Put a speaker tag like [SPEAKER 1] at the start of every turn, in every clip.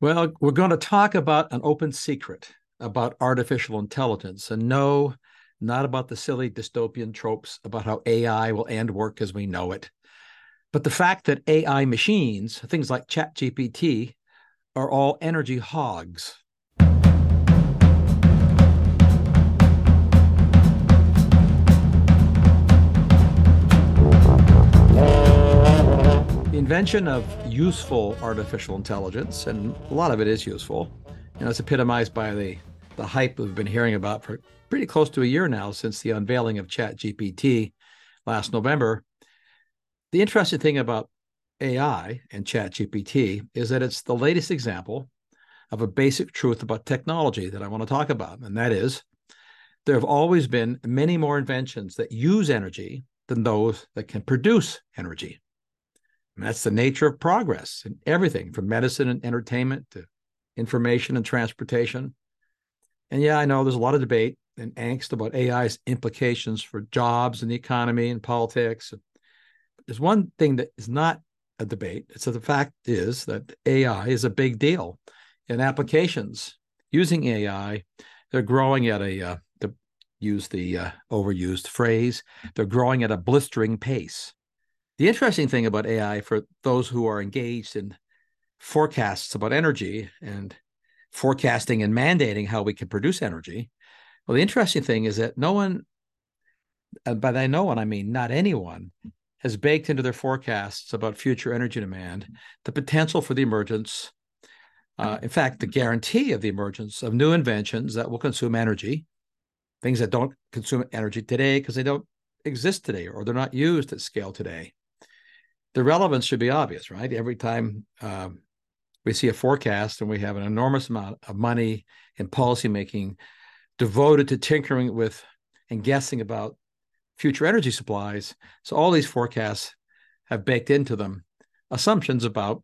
[SPEAKER 1] Well, we're going to talk about an open secret about artificial intelligence. And no, not about the silly dystopian tropes about how AI will end work as we know it, but the fact that AI machines, things like ChatGPT, are all energy hogs. Invention of useful artificial intelligence, and a lot of it is useful. You know, it's epitomized by the the hype we've been hearing about for pretty close to a year now since the unveiling of ChatGPT last November. The interesting thing about AI and ChatGPT is that it's the latest example of a basic truth about technology that I want to talk about, and that is there have always been many more inventions that use energy than those that can produce energy. And that's the nature of progress in everything from medicine and entertainment to information and transportation. And yeah, I know there's a lot of debate and angst about AI's implications for jobs and the economy and politics. There's one thing that is not a debate. That the fact is that AI is a big deal in applications using AI. They're growing at a uh, to use the uh, overused phrase. They're growing at a blistering pace. The interesting thing about AI for those who are engaged in forecasts about energy and forecasting and mandating how we can produce energy. Well, the interesting thing is that no one, and by no one, I mean not anyone, has baked into their forecasts about future energy demand the potential for the emergence, uh, in fact, the guarantee of the emergence of new inventions that will consume energy, things that don't consume energy today because they don't exist today or they're not used at scale today the relevance should be obvious, right? Every time um, we see a forecast and we have an enormous amount of money and policymaking devoted to tinkering with and guessing about future energy supplies. So all these forecasts have baked into them assumptions about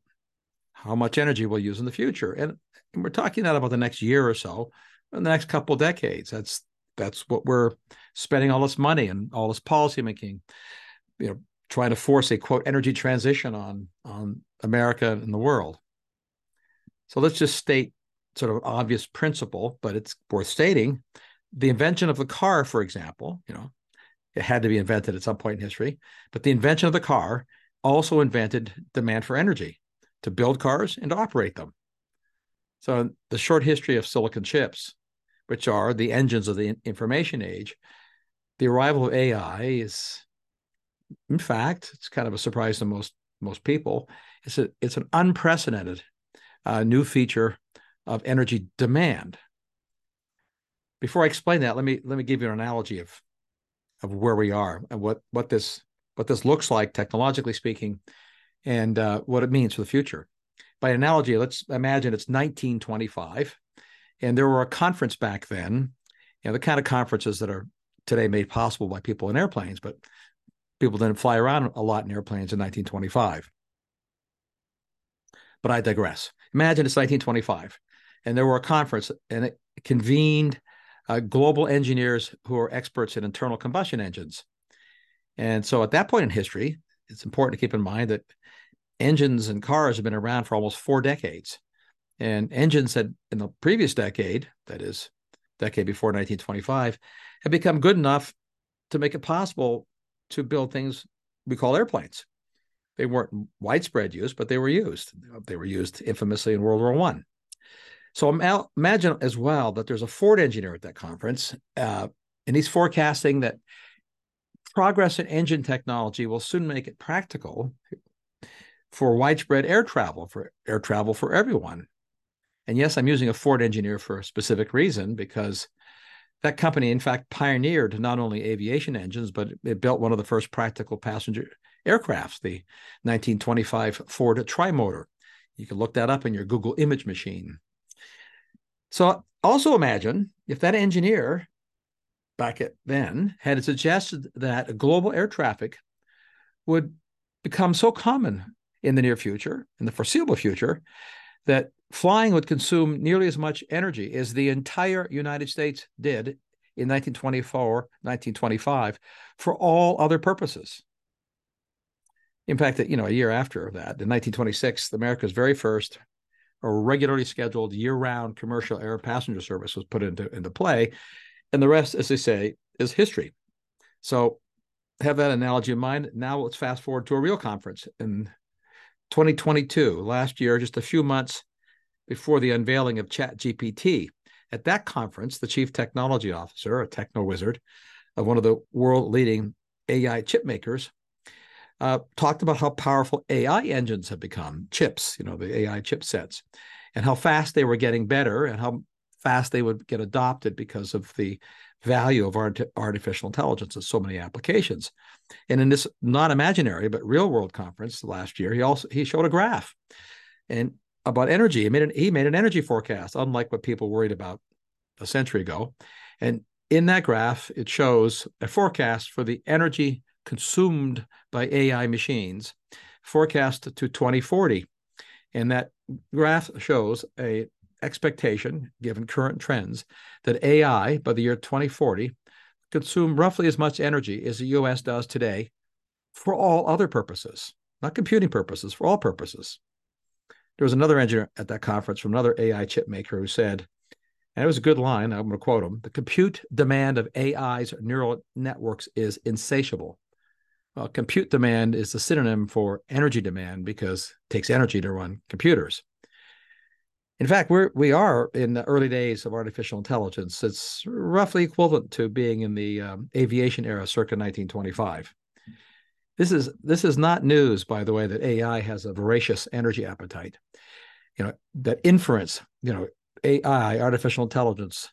[SPEAKER 1] how much energy we'll use in the future. And, and we're talking not about the next year or so, in the next couple decades. That's that's what we're spending all this money and all this policymaking, you know, trying to force a quote energy transition on on America and the world. So let's just state sort of an obvious principle, but it's worth stating. The invention of the car, for example, you know, it had to be invented at some point in history, but the invention of the car also invented demand for energy to build cars and to operate them. So the short history of silicon chips, which are the engines of the information age, the arrival of AI is in fact, it's kind of a surprise to most most people. It's a it's an unprecedented uh, new feature of energy demand. Before I explain that, let me let me give you an analogy of of where we are and what what this what this looks like technologically speaking, and uh, what it means for the future. By analogy, let's imagine it's 1925, and there were a conference back then, you know, the kind of conferences that are today made possible by people in airplanes, but people didn't fly around a lot in airplanes in 1925. But I digress. Imagine it's 1925, and there were a conference, and it convened uh, global engineers who are experts in internal combustion engines. And so, at that point in history, it's important to keep in mind that engines and cars have been around for almost four decades. And engines had, in the previous decade, that is, decade before 1925, had become good enough to make it possible to build things we call airplanes. They weren't widespread use, but they were used. They were used infamously in World War One. So imagine as well that there's a Ford engineer at that conference, uh, and he's forecasting that progress in engine technology will soon make it practical for widespread air travel, for air travel for everyone. And yes, I'm using a Ford engineer for a specific reason because that company, in fact, pioneered not only aviation engines, but it built one of the first practical passenger aircrafts, the 1925 Ford Trimotor. You can look that up in your Google image machine. So also imagine if that engineer back at then had suggested that global air traffic would become so common in the near future, in the foreseeable future, that flying would consume nearly as much energy as the entire United States did in 1924, 1925 for all other purposes. In fact, you know, a year after that, in 1926, America's very first regularly scheduled year-round commercial air passenger service was put into, into play. And the rest, as they say, is history. So have that analogy in mind. Now let's fast forward to a real conference in 2022, last year, just a few months before the unveiling of ChatGPT. At that conference, the chief technology officer, a techno wizard of one of the world leading AI chip makers, uh, talked about how powerful AI engines have become, chips, you know, the AI chipsets, and how fast they were getting better and how fast they would get adopted because of the value of art- artificial intelligence in so many applications. And in this not imaginary but real world conference last year, he also he showed a graph and about energy. He made an he made an energy forecast, unlike what people worried about a century ago. And in that graph, it shows a forecast for the energy consumed by AI machines, forecast to 2040. And that graph shows a expectation, given current trends, that AI by the year 2040 consume roughly as much energy as the US does today for all other purposes, not computing purposes, for all purposes. There was another engineer at that conference from another AI chip maker who said, and it was a good line, I'm going to quote him the compute demand of AI's neural networks is insatiable. Well, compute demand is a synonym for energy demand because it takes energy to run computers. In fact, we're we are in the early days of artificial intelligence. It's roughly equivalent to being in the um, aviation era, circa 1925. This is this is not news, by the way, that AI has a voracious energy appetite. You know that inference. You know AI, artificial intelligence,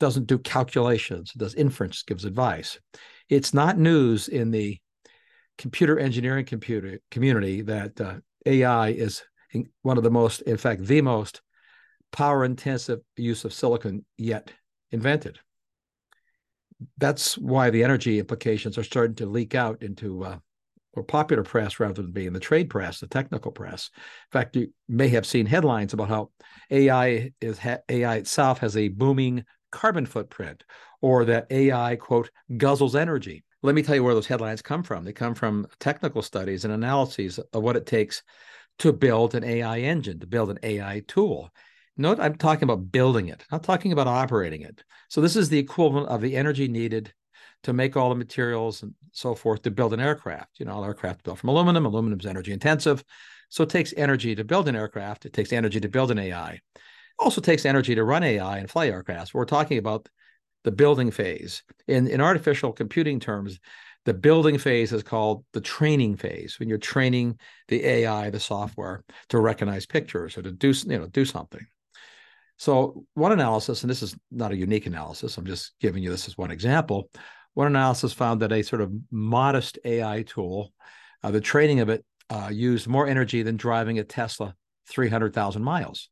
[SPEAKER 1] doesn't do calculations. It does inference, gives advice. It's not news in the computer engineering computer community that uh, AI is one of the most, in fact, the most power intensive use of silicon yet invented. That's why the energy implications are starting to leak out into uh, more popular press rather than being the trade press, the technical press. In fact, you may have seen headlines about how AI is AI itself has a booming carbon footprint, or that AI quote guzzles energy. Let me tell you where those headlines come from. They come from technical studies and analyses of what it takes to build an AI engine, to build an AI tool. Note, I'm talking about building it, not talking about operating it. So this is the equivalent of the energy needed to make all the materials and so forth to build an aircraft. You know, all aircraft built from aluminum. Aluminum is energy intensive. So it takes energy to build an aircraft. It takes energy to build an AI. It also takes energy to run AI and fly aircraft. We're talking about the building phase. In, in artificial computing terms, the building phase is called the training phase when you're training the AI, the software, to recognize pictures or to do you know do something. So one analysis, and this is not a unique analysis, I'm just giving you this as one example. One analysis found that a sort of modest AI tool, uh, the training of it uh, used more energy than driving a Tesla 300,000 miles.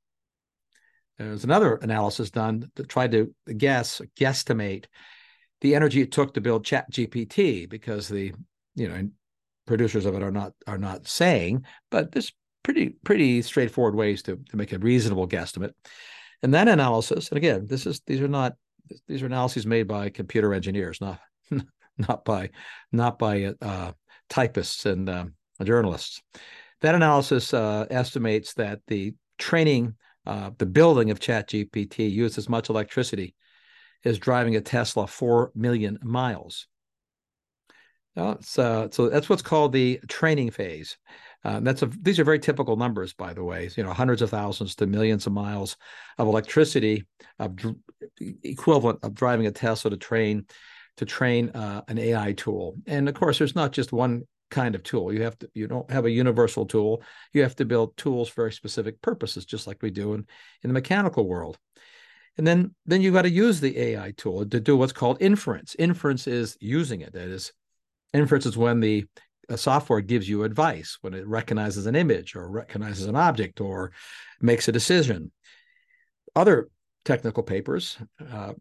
[SPEAKER 1] There's another analysis done that tried to guess, guesstimate the energy it took to build Chat GPT because the, you know, producers of it are not are not saying, but there's pretty pretty straightforward ways to, to make a reasonable guesstimate. And that analysis, and again, this is these are not these are analyses made by computer engineers, not not by not by uh, typists and um, journalists. That analysis uh, estimates that the training, uh, the building of ChatGPT used as much electricity as driving a Tesla four million miles. Uh, so, so that's what's called the training phase. Uh, that's a, these are very typical numbers, by the way. You know, hundreds of thousands to millions of miles of electricity, of dr- equivalent of driving a Tesla to train to train uh, an AI tool. And of course, there's not just one kind of tool. You have to you don't have a universal tool. You have to build tools for specific purposes, just like we do in, in the mechanical world. And then then you've got to use the AI tool to do what's called inference. Inference is using it. That is, inference is when the a software gives you advice when it recognizes an image or recognizes an object or makes a decision. Other technical papers uh,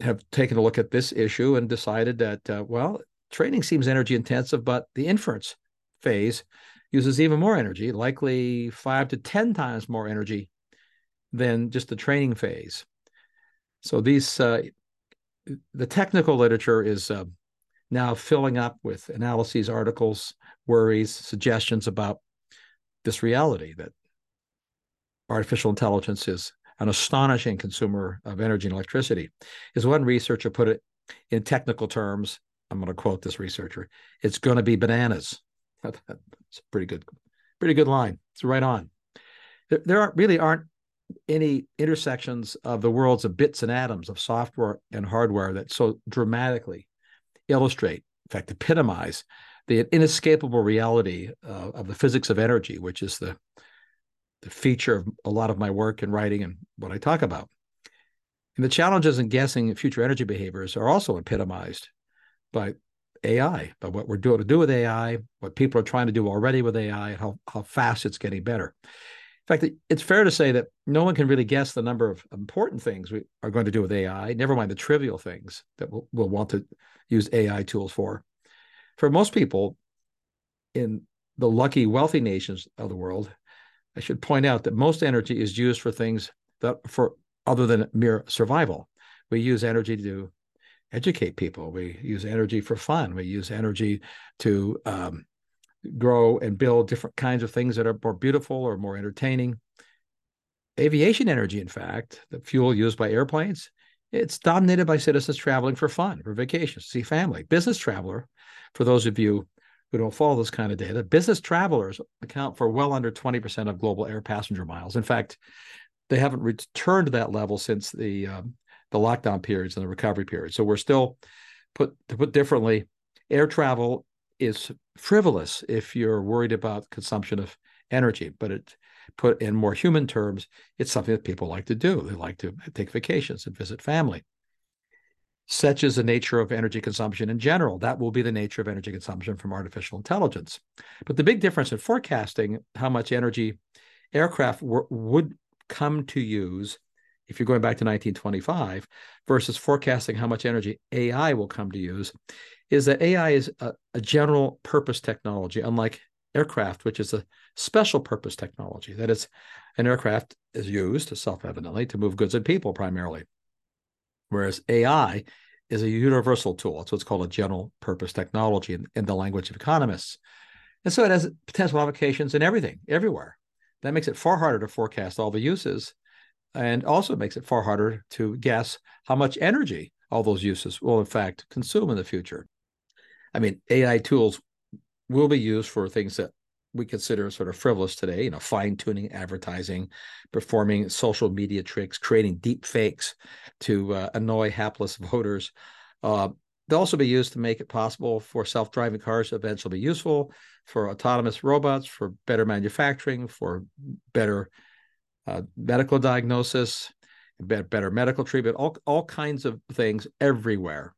[SPEAKER 1] have taken a look at this issue and decided that, uh, well, training seems energy intensive, but the inference phase uses even more energy, likely five to 10 times more energy than just the training phase. So these, uh, the technical literature is uh, now filling up with analyses, articles, worries, suggestions about this reality that artificial intelligence is an astonishing consumer of energy and electricity. As one researcher put it in technical terms, I'm going to quote this researcher, it's going to be bananas. That's a pretty good, pretty good line. It's right on. There, there aren't, really aren't any intersections of the worlds of bits and atoms of software and hardware that so dramatically illustrate, in fact, epitomize the inescapable reality uh, of the physics of energy, which is the the feature of a lot of my work and writing and what I talk about. And the challenges in guessing future energy behaviors are also epitomized by AI, by what we're doing to do with AI, what people are trying to do already with AI, and how, how fast it's getting better. In fact, it's fair to say that no one can really guess the number of important things we are going to do with AI, never mind the trivial things that we'll, we'll want to use AI tools for. For most people in the lucky, wealthy nations of the world, I should point out that most energy is used for things that for other than mere survival. We use energy to educate people. We use energy for fun. We use energy to um, grow and build different kinds of things that are more beautiful or more entertaining. Aviation energy, in fact, the fuel used by airplanes, it's dominated by citizens traveling for fun, for vacations, see family. Business traveler, for those of you who don't follow this kind of data, business travelers account for well under 20% of global air passenger miles. In fact, they haven't returned to that level since the um, the lockdown periods and the recovery period. So we're still put to put differently, air travel is frivolous if you're worried about consumption of energy, but it put in more human terms, it's something that people like to do. They like to take vacations and visit family such is the nature of energy consumption in general. That will be the nature of energy consumption from artificial intelligence. But the big difference in forecasting how much energy aircraft w- would come to use if you're going back to 1925 versus forecasting how much energy AI will come to use is that AI is a, a general purpose technology, unlike aircraft, which is a special purpose technology. That is, an aircraft is used self evidently to move goods and people primarily. Whereas AI is a universal tool. It's what's called a general purpose technology in, in the language of economists. And so it has potential applications in everything, everywhere. That makes it far harder to forecast all the uses and also makes it far harder to guess how much energy all those uses will, in fact, consume in the future. I mean, AI tools will be used for things that we consider sort of frivolous today, you know, fine tuning advertising, performing social media tricks, creating deep fakes to uh, annoy hapless voters. Uh, they'll also be used to make it possible for self driving cars to eventually be useful, for autonomous robots, for better manufacturing, for better uh, medical diagnosis, better medical treatment, all, all kinds of things everywhere.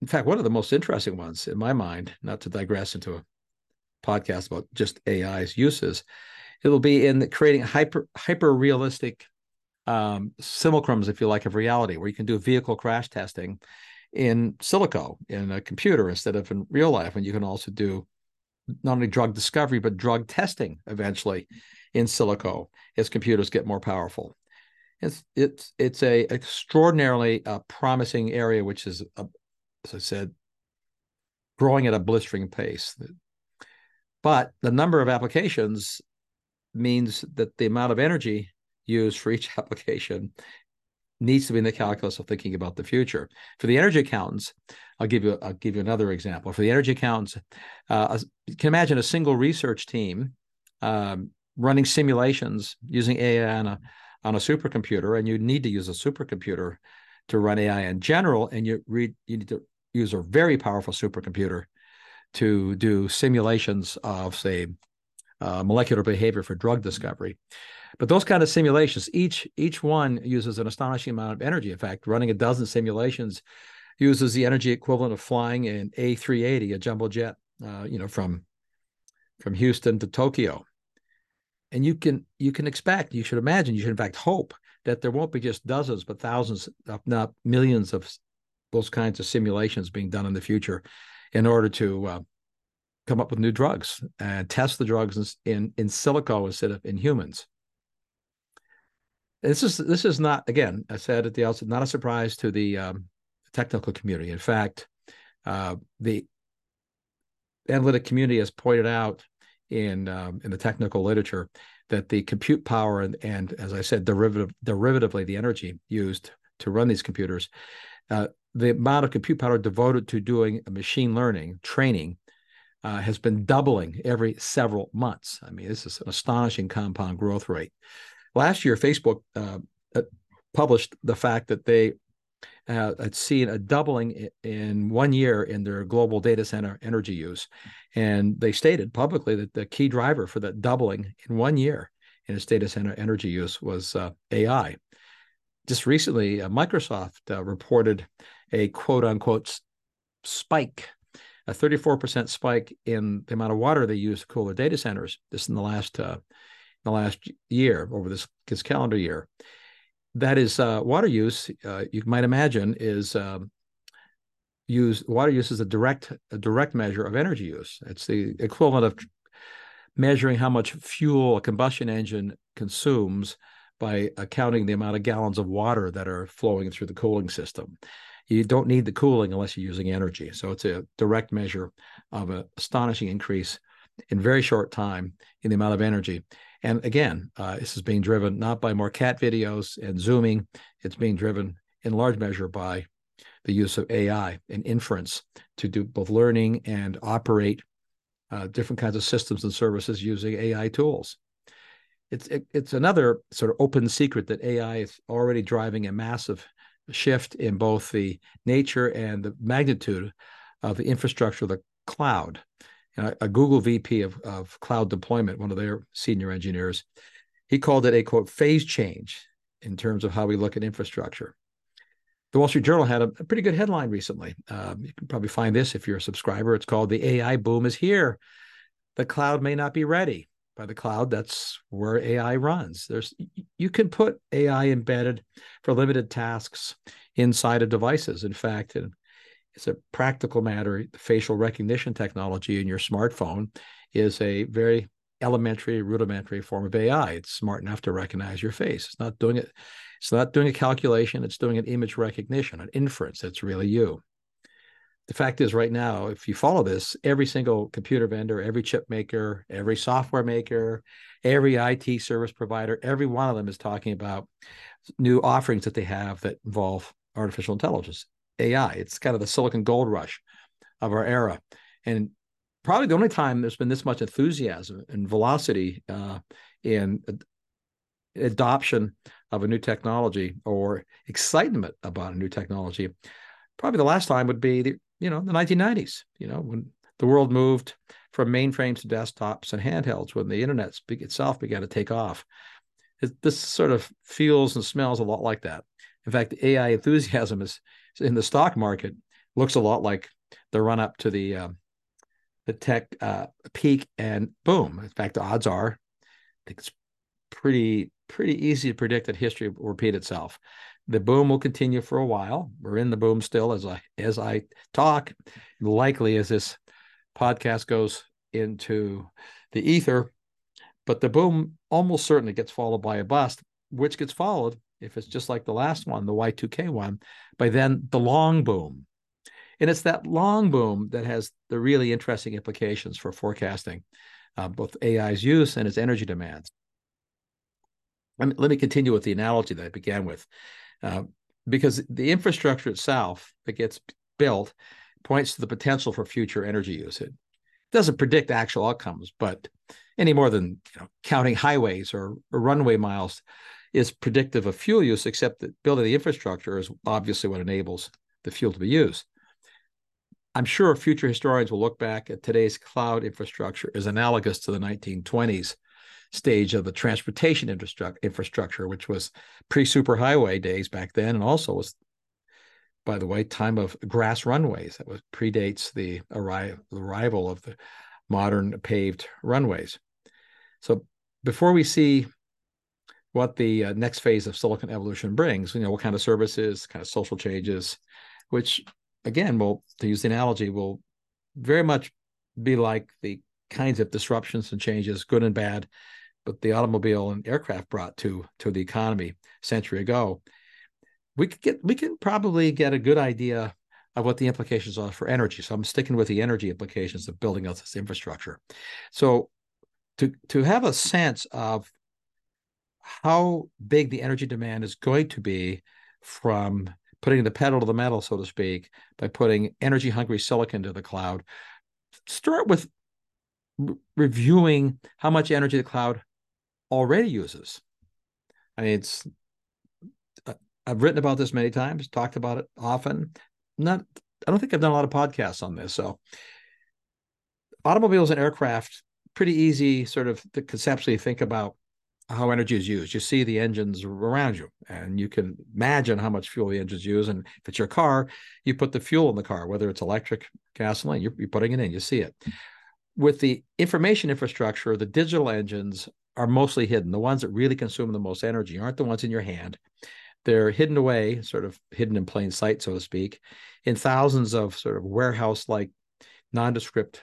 [SPEAKER 1] In fact, one of the most interesting ones in my mind, not to digress into a podcast about just AI's uses. It'll be in creating hyper hyper realistic um, simulacrums, if you like, of reality, where you can do vehicle crash testing in silico in a computer instead of in real life, and you can also do not only drug discovery but drug testing eventually in silico as computers get more powerful. It's it's it's a extraordinarily uh, promising area, which is, uh, as I said, growing at a blistering pace. But the number of applications means that the amount of energy used for each application needs to be in the calculus of thinking about the future. For the energy accountants, I'll give you I'll give you another example. For the energy accountants, uh, you can imagine a single research team um, running simulations using AI on a on a supercomputer, and you need to use a supercomputer to run AI in general, and you you need to use a very powerful supercomputer to do simulations of, say, uh, molecular behavior for drug discovery. But those kind of simulations, each each one uses an astonishing amount of energy. In fact, running a dozen simulations uses the energy equivalent of flying an A380, a jumbo jet, uh, you know, from from Houston to Tokyo. And you can you can expect, you should imagine, you should in fact hope that there won't be just dozens, but thousands, if not millions, of those kinds of simulations being done in the future in order to uh, come up with new drugs and test the drugs in, in silico instead of in humans. This is this is not again. I said at the outset, not a surprise to the um, technical community. In fact, uh, the analytic community has pointed out in um, in the technical literature that the compute power and, and as I said, derivative, derivatively, the energy used to run these computers, uh, the amount of compute power devoted to doing machine learning training uh, has been doubling every several months. I mean, this is an astonishing compound growth rate. Last year, Facebook uh, uh published the fact that they uh, had seen a doubling in one year in their global data center energy use. And they stated publicly that the key driver for that doubling in one year in its data center energy use was uh, AI. Just recently, uh, Microsoft uh, reported a quote unquote spike, a 34% spike in the amount of water they use to cool their data centers. This in the last uh, the last year over this, this calendar year that is uh, water use. Uh, you might imagine is um, use water use is a direct a direct measure of energy use. It's the equivalent of measuring how much fuel a combustion engine consumes by accounting the amount of gallons of water that are flowing through the cooling system. You don't need the cooling unless you're using energy. So it's a direct measure of an astonishing increase in very short time in the amount of energy. And again, uh, this is being driven not by more cat videos and zooming. It's being driven in large measure by the use of AI and inference to do both learning and operate uh, different kinds of systems and services using AI tools. It's it, it's another sort of open secret that AI is already driving a massive shift in both the nature and the magnitude of the infrastructure of the cloud a Google VP of, of cloud deployment, one of their senior engineers, he called it a quote phase change in terms of how we look at infrastructure. The Wall Street Journal had a, a pretty good headline recently. Um, you can probably find this if you're a subscriber. It's called "The AI Boom is Here." The cloud may not be ready. By the cloud, that's where AI runs. There's you can put AI embedded for limited tasks inside of devices. In fact, it's a practical matter. The facial recognition technology in your smartphone is a very elementary, rudimentary form of AI. It's smart enough to recognize your face. It's not doing it. It's not doing a calculation. It's doing an image recognition, an inference. That's really you. The fact is, right now, if you follow this, every single computer vendor, every chip maker, every software maker, every IT service provider, every one of them is talking about new offerings that they have that involve artificial intelligence. AI. It's kind of the silicon gold rush of our era. And probably the only time there's been this much enthusiasm and velocity uh, in adoption of a new technology or excitement about a new technology. Probably the last time would be the you know the 1990s. You know when the world moved from mainframes to desktops and handhelds when the internet itself began to take off. this sort of feels and smells a lot like that. In fact, the AI enthusiasm is in the stock market looks a lot like the run up to the uh, the tech uh, peak, and boom. In fact, the odds are, it's pretty pretty easy to predict that history will repeat itself. The boom will continue for a while. We're in the boom still as I as I talk. Likely as this podcast goes into the ether, but the boom almost certainly gets followed by a bust, which gets followed if it's just like the last one, the Y2K one, by then the long boom. And it's that long boom that has the really interesting implications for forecasting uh, both AI's use and its energy demands. I mean, let me continue with the analogy that I began with, uh, because the infrastructure itself that gets built points to the potential for future energy use. It doesn't predict actual outcomes, but any more than you know, counting highways or, or runway miles is predictive of fuel use, except that building the infrastructure is obviously what enables the fuel to be used. I'm sure future historians will look back at today's cloud infrastructure as analogous to the 1920s stage of the transportation infrastructure, which was pre-superhighway days back then, and also was, by the way, time of grass runways. That was predates the arrival of the modern paved runways. So before we see what the uh, next phase of silicon evolution brings, you know, what kind of services, kind of social changes, which again, will to use the analogy, will very much be like the kinds of disruptions and changes, good and bad, but the automobile and aircraft brought to to the economy a century ago. We could get we can probably get a good idea of what the implications are for energy. So I'm sticking with the energy implications of building out this infrastructure. So to to have a sense of how big the energy demand is going to be from putting the pedal to the metal, so to speak, by putting energy hungry silicon to the cloud. Start with re- reviewing how much energy the cloud already uses. I mean, it's uh, I've written about this many times, talked about it often. Not, I don't think I've done a lot of podcasts on this. So, automobiles and aircraft, pretty easy, sort of to conceptually think about how energy is used. You see the engines around you, and you can imagine how much fuel the engines use. And if it's your car, you put the fuel in the car, whether it's electric, gasoline, you're, you're putting it in. You see it. With the information infrastructure, the digital engines are mostly hidden. The ones that really consume the most energy aren't the ones in your hand. They're hidden away, sort of hidden in plain sight, so to speak, in thousands of sort of warehouse like nondescript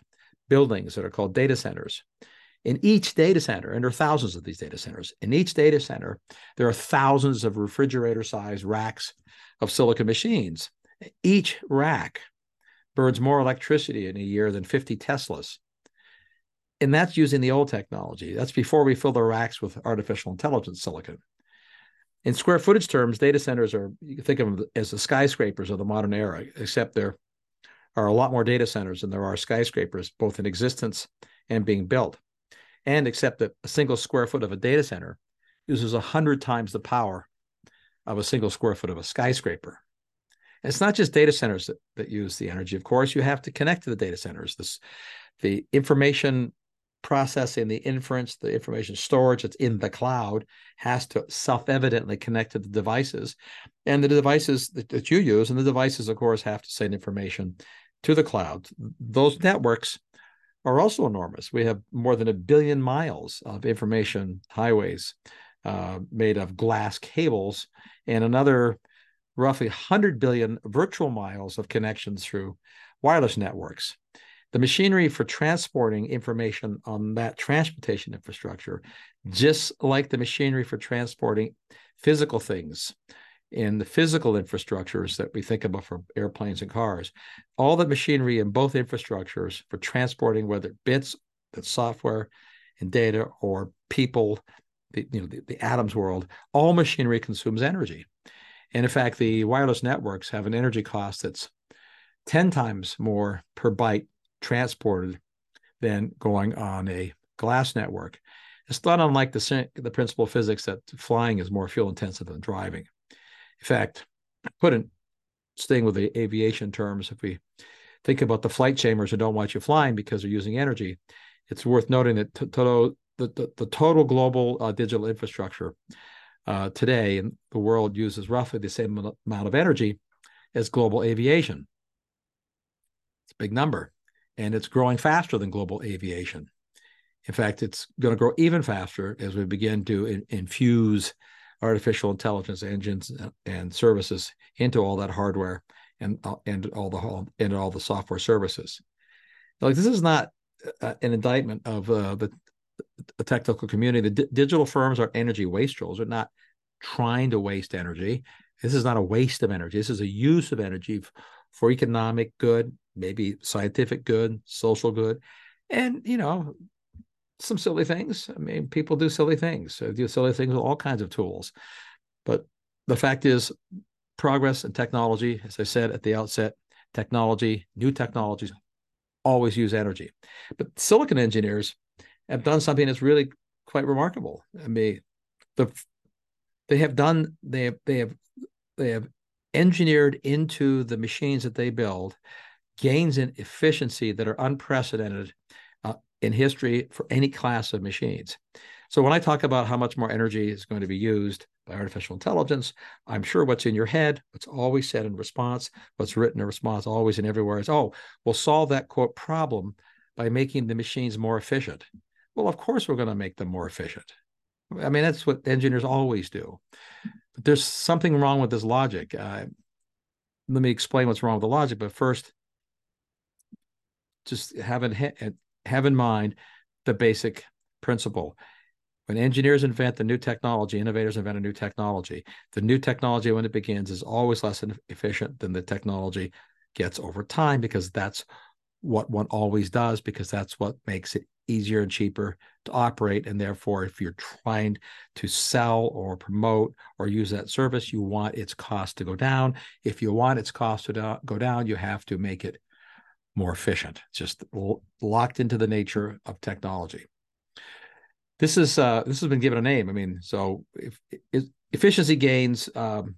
[SPEAKER 1] buildings that are called data centers. In each data center, and there are thousands of these data centers, in each data center, there are thousands of refrigerator sized racks of silicon machines. Each rack burns more electricity in a year than 50 Teslas. And that's using the old technology. That's before we fill the racks with artificial intelligence silicon. In square footage terms, data centers are, you can think of them as the skyscrapers of the modern era, except there are a lot more data centers than there are skyscrapers, both in existence and being built and accept that a single square foot of a data center uses 100 times the power of a single square foot of a skyscraper. And it's not just data centers that, that use the energy. Of course, you have to connect to the data centers. This, the information processing, the inference, the information storage that's in the cloud has to self-evidently connect to the devices. And the devices that, that you use, and the devices, of course, have to send information to the cloud. Those networks are also enormous. We have more than a billion miles of information highways uh, made of glass cables and another roughly 100 billion virtual miles of connections through wireless networks. The machinery for transporting information on that transportation infrastructure, just like the machinery for transporting physical things in the physical infrastructures that we think about for airplanes and cars, all the machinery in both infrastructures for transporting whether bits, that's software and data, or people, the, you know, the, the atoms world, all machinery consumes energy. And in fact, the wireless networks have an energy cost that's 10 times more per byte transported than going on a glass network. It's not unlike the, the principle of physics that flying is more fuel intensive than driving. In fact, put in staying with the aviation terms, if we think about the flight chambers who don't want you flying because they're using energy, it's worth noting that total, the, the, the, total global uh, digital infrastructure uh, today in the world uses roughly the same amount of energy as global aviation. It's a big number, and it's growing faster than global aviation. In fact, it's going to grow even faster as we begin to in, infuse artificial intelligence engines and services into all that hardware and uh, and all the and all the software services. Like this is not uh, an indictment of uh, the, the technical community. The digital firms are energy wastrels. They're not trying to waste energy. This is not a waste of energy. This is a use of energy for economic good, maybe scientific good, social good, and you know some silly things. I mean, people do silly things. They do silly things with all kinds of tools. But the fact is, progress and technology, as I said at the outset, technology, new technologies always use energy. But silicon engineers have done something that's really quite remarkable. I mean, the they have done they have they have they have engineered into the machines that they build gains in efficiency that are unprecedented in history for any class of machines. So when I talk about how much more energy is going to be used by artificial intelligence, I'm sure what's in your head, what's always said in response, what's written in response, always and everywhere is, oh, we'll solve that quote problem by making the machines more efficient. Well, of course we're going to make them more efficient. I mean, that's what engineers always do. But there's something wrong with this logic. Uh, let me explain what's wrong with the logic. But first, just have it have in mind the basic principle. When engineers invent the new technology, innovators invent a new technology. The new technology, when it begins, is always less efficient than the technology gets over time because that's what one always does, because that's what makes it easier and cheaper to operate. And therefore, if you're trying to sell or promote or use that service, you want its cost to go down. If you want its cost to go down, you have to make it more efficient. Just locked into the nature of technology. This is uh, this has been given a name. I mean, so if, if efficiency gains um,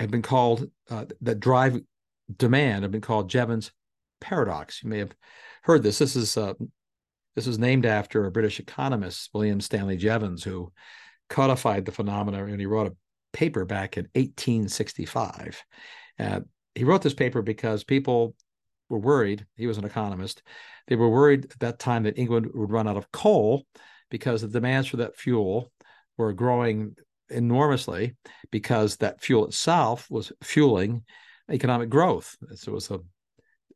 [SPEAKER 1] have been called uh, that drive demand have been called Jevons paradox. You may have heard this. This is uh, this was named after a British economist, William Stanley Jevons, who codified the phenomena and he wrote a paper back in 1865. Uh, he wrote this paper because people were worried. He was an economist. They were worried at that time that England would run out of coal because the demands for that fuel were growing enormously because that fuel itself was fueling economic growth. So it was a,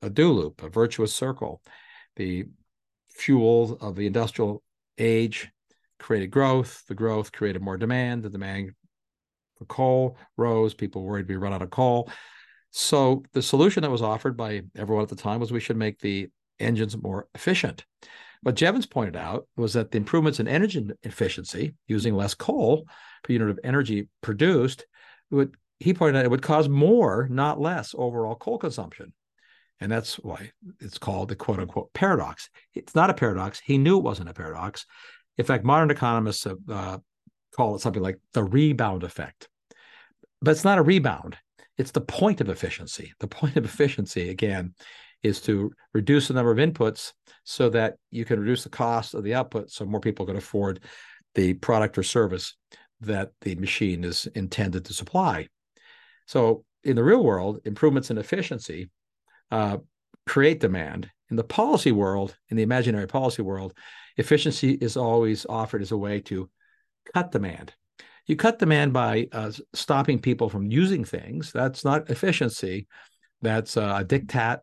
[SPEAKER 1] a do loop, a virtuous circle. The fuel of the industrial age created growth. The growth created more demand. The demand for coal rose. People worried we run out of coal. So the solution that was offered by everyone at the time was we should make the engines more efficient. What Jevons pointed out was that the improvements in energy efficiency using less coal per unit of energy produced would he pointed out it would cause more, not less, overall coal consumption. And that's why it's called the quote unquote paradox. It's not a paradox. He knew it wasn't a paradox. In fact, modern economists have, uh, call it something like the rebound effect. But it's not a rebound, it's the point of efficiency. The point of efficiency, again, is to reduce the number of inputs so that you can reduce the cost of the output so more people can afford the product or service that the machine is intended to supply. So in the real world, improvements in efficiency uh, create demand. In the policy world, in the imaginary policy world, efficiency is always offered as a way to cut demand. You cut demand by uh, stopping people from using things. That's not efficiency. That's uh, a diktat,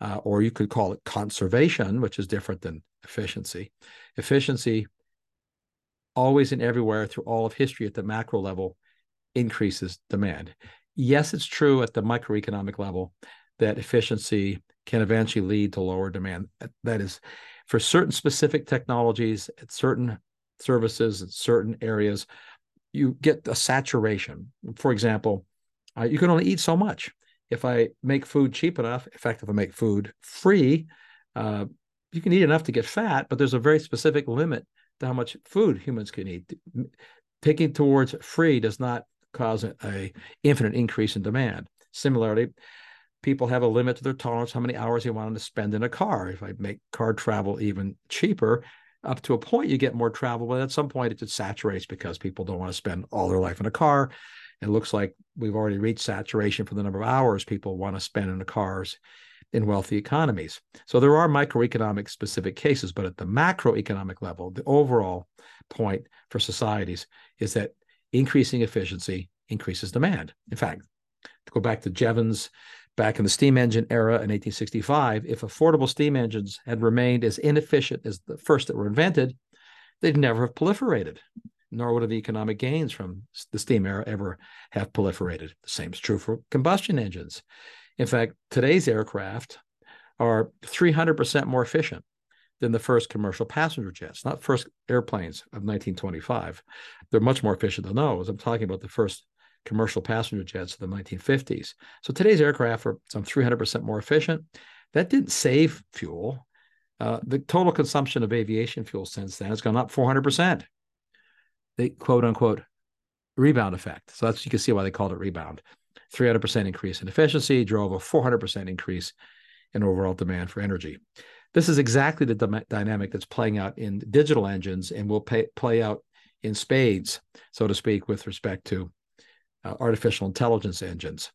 [SPEAKER 1] uh, or you could call it conservation, which is different than efficiency. Efficiency, always and everywhere through all of history at the macro level, increases demand. Yes, it's true at the microeconomic level that efficiency can eventually lead to lower demand. That is, for certain specific technologies, at certain services, at certain areas, you get a saturation. For example, uh, you can only eat so much. If I make food cheap enough, in fact, if I make food free, uh, you can eat enough to get fat, but there's a very specific limit to how much food humans can eat. Taking towards free does not cause a, a infinite increase in demand. Similarly, people have a limit to their tolerance how many hours they want to spend in a car. If I make car travel even cheaper, up to a point you get more travel, but at some point it just saturates because people don't want to spend all their life in a car. It looks like we've already reached saturation for the number of hours people want to spend in the cars in wealthy economies. So there are microeconomic specific cases, but at the macroeconomic level, the overall point for societies is that increasing efficiency increases demand. In fact, to go back to Jevons back in the steam engine era in 1865, if affordable steam engines had remained as inefficient as the first that were invented, they'd never have proliferated, nor would the economic gains from the steam era ever have proliferated. The same is true for combustion engines. In fact, today's aircraft are 300% more efficient than the first commercial passenger jets, not first airplanes of 1925. They're much more efficient than those. I'm talking about the first commercial passenger jets of the 1950s. So today's aircraft are some 300% more efficient. That didn't save fuel. Uh, the total consumption of aviation fuel since then has gone up 400%. The quote unquote rebound effect. So that's you can see why they called it rebound. 300% increase in efficiency drove a 400% increase in overall demand for energy. This is exactly the dynamic that's playing out in digital engines and will pay, play out in spades, so to speak, with respect to uh, artificial intelligence engines.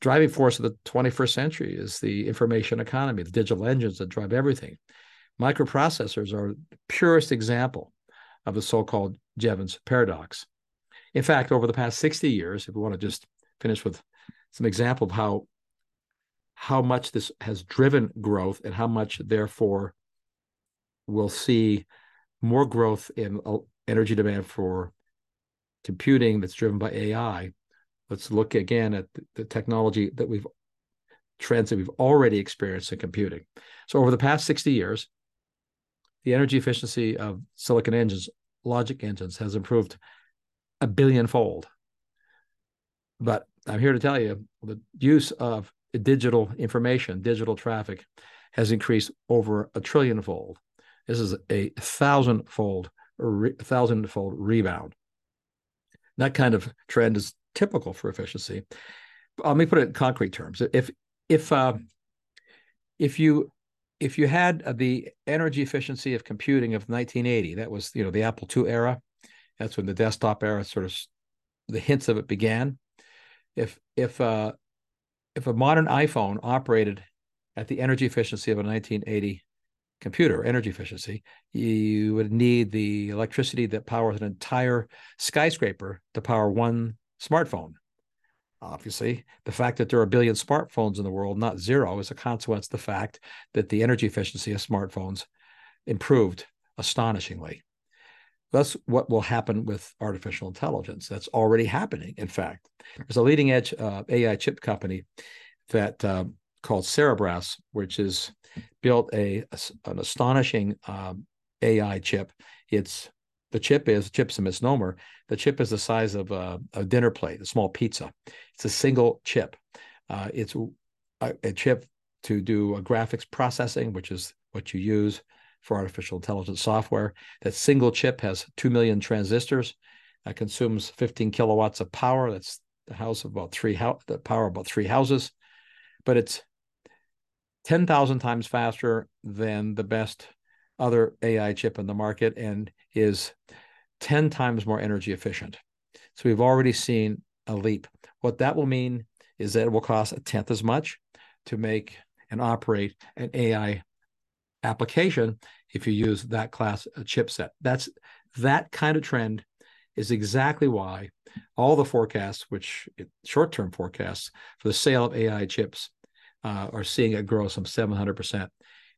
[SPEAKER 1] Driving force of the 21st century is the information economy, the digital engines that drive everything. Microprocessors are the purest example of the so called Jevons paradox. In fact, over the past 60 years, if we want to just finish with some example of how how much this has driven growth and how much therefore we'll see more growth in uh, energy demand for computing that's driven by AI, let's look again at the technology that we've trends that we've already experienced in computing. So over the past 60 years, the energy efficiency of silicon engines, logic engines, has improved a billion fold. But I'm here to tell you the use of digital information, digital traffic, has increased over a trillion fold. This is a thousand fold, a thousand fold rebound. That kind of trend is typical for efficiency. Let me put it in concrete terms. If if uh, if you if you had the energy efficiency of computing of 1980, that was you know the Apple II era. That's when the desktop era sort of the hints of it began. If if uh, if a modern iPhone operated at the energy efficiency of a 1980 computer, energy efficiency, you would need the electricity that powers an entire skyscraper to power one smartphone. Obviously, the fact that there are a billion smartphones in the world, not zero, is a consequence of the fact that the energy efficiency of smartphones improved astonishingly. That's what will happen with artificial intelligence. That's already happening. In fact, there's a leading edge uh, AI chip company that uh, called Cerebras, which has built a, an astonishing um, AI chip. It's the chip is chip's a misnomer. The chip is the size of a, a dinner plate, a small pizza. It's a single chip. Uh, it's a, a, chip to do a graphics processing, which is what you use for artificial intelligence software. That single chip has two million transistors. That consumes 15 kilowatts of power. That's the house of about three house the power of about three houses, but it's 10,000 times faster than the best other AI chip in the market and is 10 times more energy efficient. So we've already seen a leap. What that will mean is that it will cost a tenth as much to make and operate an AI application if you use that class chipset. That's that kind of trend is exactly why all the forecasts, which short-term forecasts for the sale of AI chips, uh, are seeing it grow some 700% in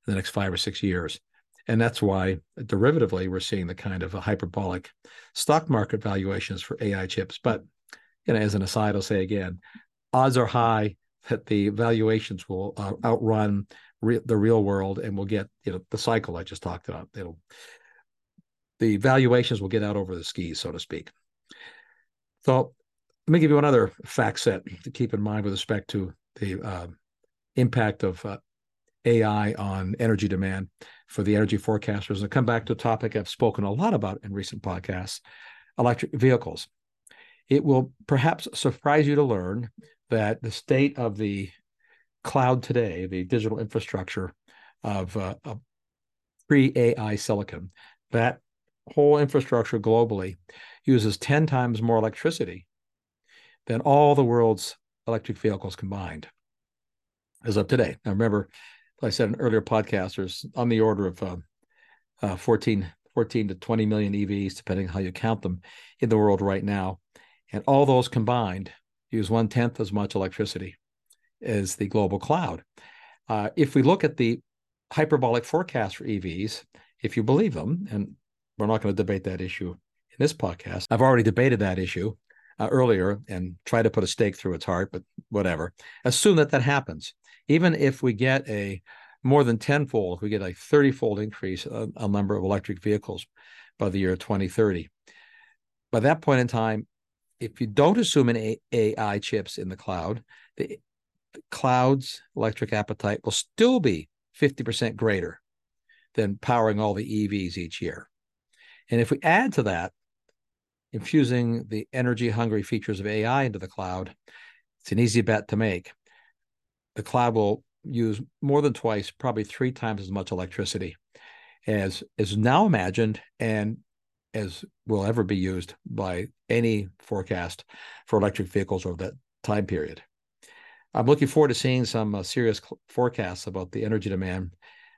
[SPEAKER 1] the next five or six years. And that's why derivatively, we're seeing the kind of hyperbolic stock market valuations for AI chips. But you know, as an aside, I'll say again, odds are high that the valuations will uh, outrun re- the real world and we'll get you know the cycle I just talked about. It'll the valuations will get out over the skis, so to speak. So let me give you another fact set to keep in mind with respect to the uh, impact of uh, AI on energy demand for the energy forecasters. And come back to a topic I've spoken a lot about in recent podcasts electric vehicles. It will perhaps surprise you to learn that the state of the cloud today, the digital infrastructure of, uh, of pre AI silicon, that whole infrastructure globally uses 10 times more electricity than all the world's electric vehicles combined as of today. Now, remember, I said in earlier podcast, there's on the order of uh, uh, 14, 14 to 20 million EVs, depending on how you count them, in the world right now. And all those combined use one tenth as much electricity as the global cloud. Uh, if we look at the hyperbolic forecast for EVs, if you believe them, and we're not going to debate that issue in this podcast, I've already debated that issue uh, earlier and tried to put a stake through its heart, but whatever. Assume that that happens even if we get a more than tenfold, if we get a 30 fold increase a number of electric vehicles by the year 2030. By that point in time, if you don't assume an AI chips in the cloud, the cloud's electric appetite will still be 50% greater than powering all the EVs each year. And if we add to that, infusing the energy hungry features of AI into the cloud, it's an easy bet to make the cloud will use more than twice, probably three times as much electricity as is now imagined and as will ever be used by any forecast for electric vehicles over that time period. I'm looking forward to seeing some uh, serious forecasts about the energy demand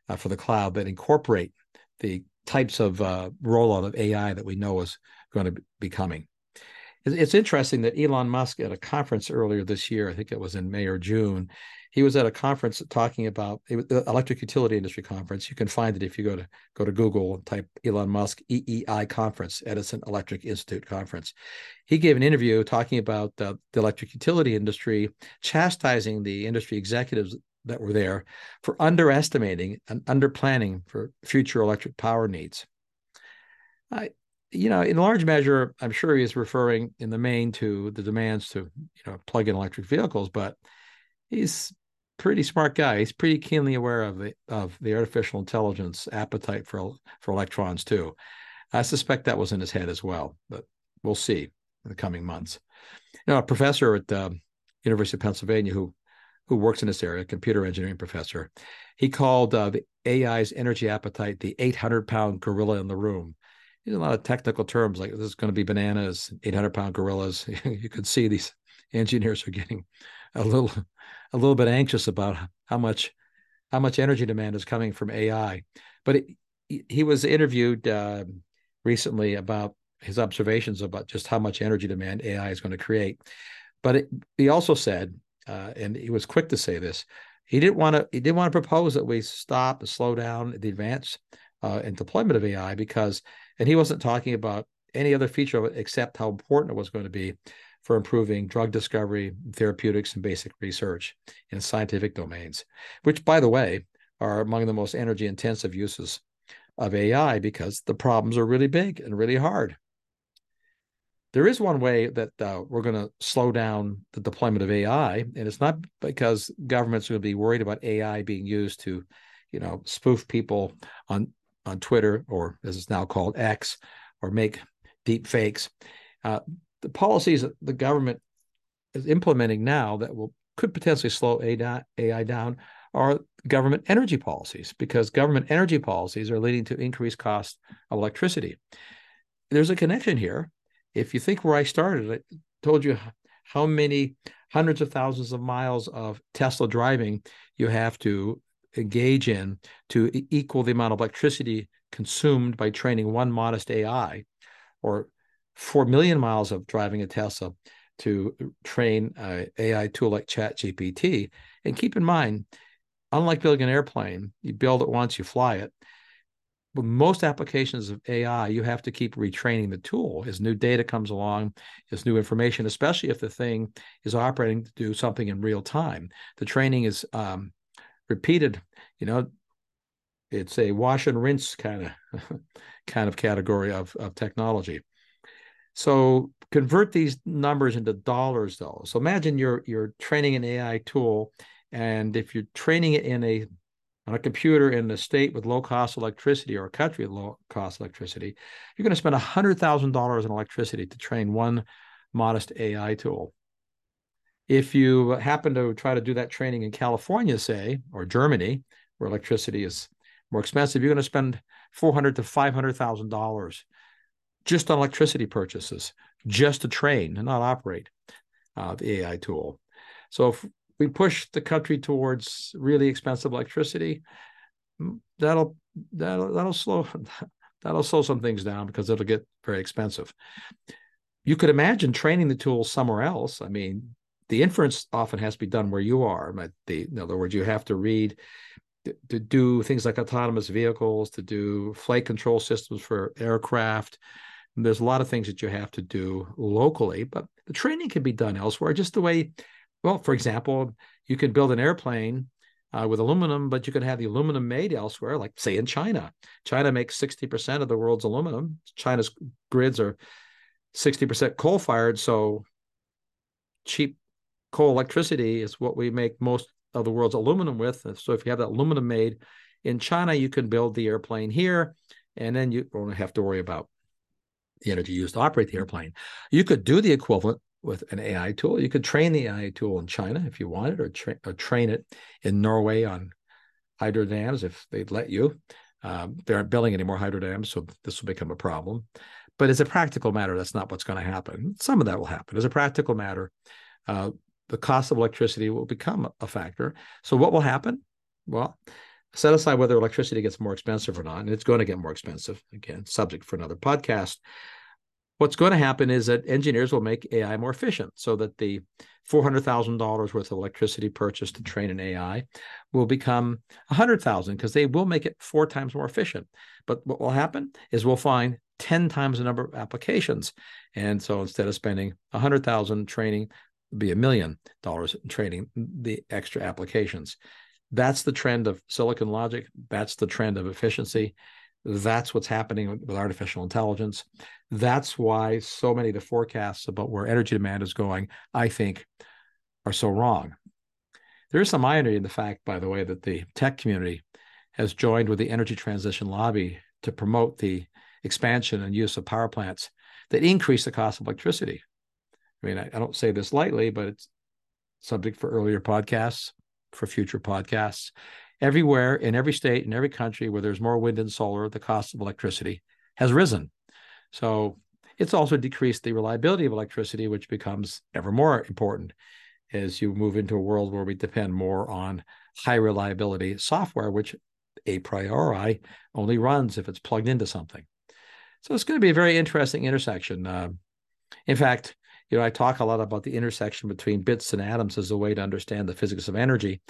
[SPEAKER 1] uh, for the cloud that incorporate the types of uh, rollout of AI that we know is going to be coming. It's interesting that Elon Musk at a conference earlier this year, I think it was in May or June, he was at a conference talking about the electric utility industry conference. You can find it if you go to go to Google and type Elon Musk EEI conference, Edison Electric Institute conference. He gave an interview talking about uh, the electric utility industry, chastising the industry executives that were there for underestimating and under planning for future electric power needs. I, you know, in large measure, I'm sure he is referring in the main to the demands to, you know, plug-in electric vehicles, but he's pretty smart guy. He's pretty keenly aware of the of the artificial intelligence appetite for for electrons too. I suspect that was in his head as well, but we'll see in the coming months. You know, a professor at the University of Pennsylvania who who works in this area, computer engineering professor, he called uh, the AI's energy appetite the 800 pound gorilla in the room. There's a lot of technical terms like this is going to be bananas, 800 pound gorillas. you can see these engineers are getting a little a little bit anxious about how much how much energy demand is coming from AI. But it, he was interviewed uh, recently about his observations about just how much energy demand AI is going to create. But it, he also said, uh, and he was quick to say this, he didn't want to he didn't want to propose that we stop and slow down the advance uh, and deployment of AI because, and he wasn't talking about any other feature of it except how important it was going to be for improving drug discovery, therapeutics, and basic research in scientific domains, which, by the way, are among the most energy intensive uses of AI because the problems are really big and really hard. There is one way that uh, we're going to slow down the deployment of AI, and it's not because governments are going to be worried about AI being used to, you know, spoof people on on Twitter or as it's now called X, or make deep fakes. Uh, the policies that the government is implementing now that will could potentially slow AI down are government energy policies because government energy policies are leading to increased cost of electricity. There's a connection here. If you think where I started, I told you how many hundreds of thousands of miles of Tesla driving you have to engage in to equal the amount of electricity consumed by training one modest AI or 4 million miles of driving a Tesla to train an AI tool like ChatGPT. And keep in mind, unlike building an airplane, you build it once, you fly it. But most applications of AI, you have to keep retraining the tool as new data comes along, as new information, especially if the thing is operating to do something in real time. The training is um, repeated. You know, it's a wash and rinse kind of kind of category of, of technology. So convert these numbers into dollars though. So imagine you're you're training an AI tool, and if you're training it in a on a computer in a state with low cost electricity or a country with low cost electricity, you're going to spend $100,000 in electricity to train one modest AI tool. If you happen to try to do that training in California, say, or Germany, where electricity is more expensive, you're going to spend 400 to $500,000 just on electricity purchases, just to train and not operate uh, the AI tool. So if we push the country towards really expensive electricity, that'll that'll that'll slow that'll slow some things down because it'll get very expensive. You could imagine training the tool somewhere else. I mean, the inference often has to be done where you are. The, in other words, you have to read to, to do things like autonomous vehicles, to do flight control systems for aircraft, there's a lot of things that you have to do locally, but the training can be done elsewhere. Just the way, well, for example, you could build an airplane uh, with aluminum, but you can have the aluminum made elsewhere, like say in China. China makes 60% of the world's aluminum. China's grids are 60% coal fired. So cheap coal electricity is what we make most of the world's aluminum with. So if you have that aluminum made in China, you can build the airplane here, and then you don't have to worry about the energy used to operate the airplane. You could do the equivalent with an AI tool. You could train the AI tool in China if you wanted, or, tra- or train it in Norway on hydro dams if they'd let you. Um, they aren't building any more hydro dams, so this will become a problem. But as a practical matter, that's not what's going to happen. Some of that will happen. As a practical matter, uh, the cost of electricity will become a factor. So what will happen? Well, set aside whether electricity gets more expensive or not, and it's going to get more expensive. Again, subject for another podcast what's going to happen is that engineers will make AI more efficient so that the $400,000 worth of electricity purchased to train an AI will become 100,000 because they will make it four times more efficient. But what will happen is we'll find 10 times the number of applications. And so instead of spending 100,000 training, be a million dollars training the extra applications. That's the trend of Silicon Logic. That's the trend of efficiency. That's what's happening with artificial intelligence. That's why so many of the forecasts about where energy demand is going, I think, are so wrong. There is some irony in the fact, by the way, that the tech community has joined with the energy transition lobby to promote the expansion and use of power plants that increase the cost of electricity. I mean, I, I don't say this lightly, but it's subject for earlier podcasts, for future podcasts. Everywhere in every state, in every country where there's more wind and solar, the cost of electricity has risen. So it's also decreased the reliability of electricity, which becomes ever more important as you move into a world where we depend more on high reliability software, which a priori only runs if it's plugged into something. So it's going to be a very interesting intersection. Uh, in fact, you know, I talk a lot about the intersection between bits and atoms as a way to understand the physics of energy.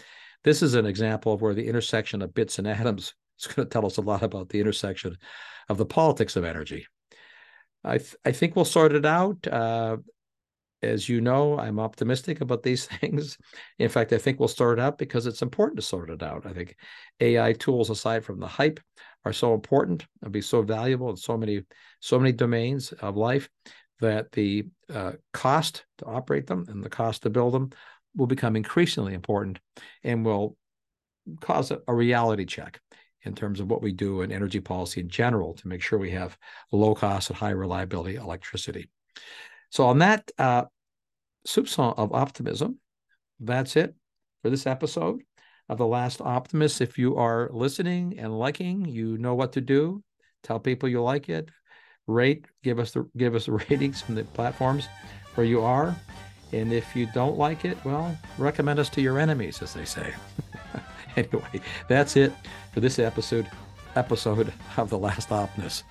[SPEAKER 1] This is an example of where the intersection of bits and atoms is going to tell us a lot about the intersection of the politics of energy. I, th- I think we'll sort it out. Uh, as you know, I'm optimistic about these things. In fact, I think we'll sort it out because it's important to sort it out. I think AI tools, aside from the hype, are so important and be so valuable in so many so many domains of life that the uh, cost to operate them and the cost to build them will become increasingly important and will cause a, a reality check in terms of what we do in energy policy in general to make sure we have low cost and high reliability electricity. So on that uh, soupçon of optimism, that's it for this episode of The Last Optimist. If you are listening and liking, you know what to do. Tell people you like it. Rate, give us the give us the ratings from the platforms where you are. And if you don't like it, well, recommend us to your enemies, as they say. anyway, that's it for this episode episode of The Last Optimist.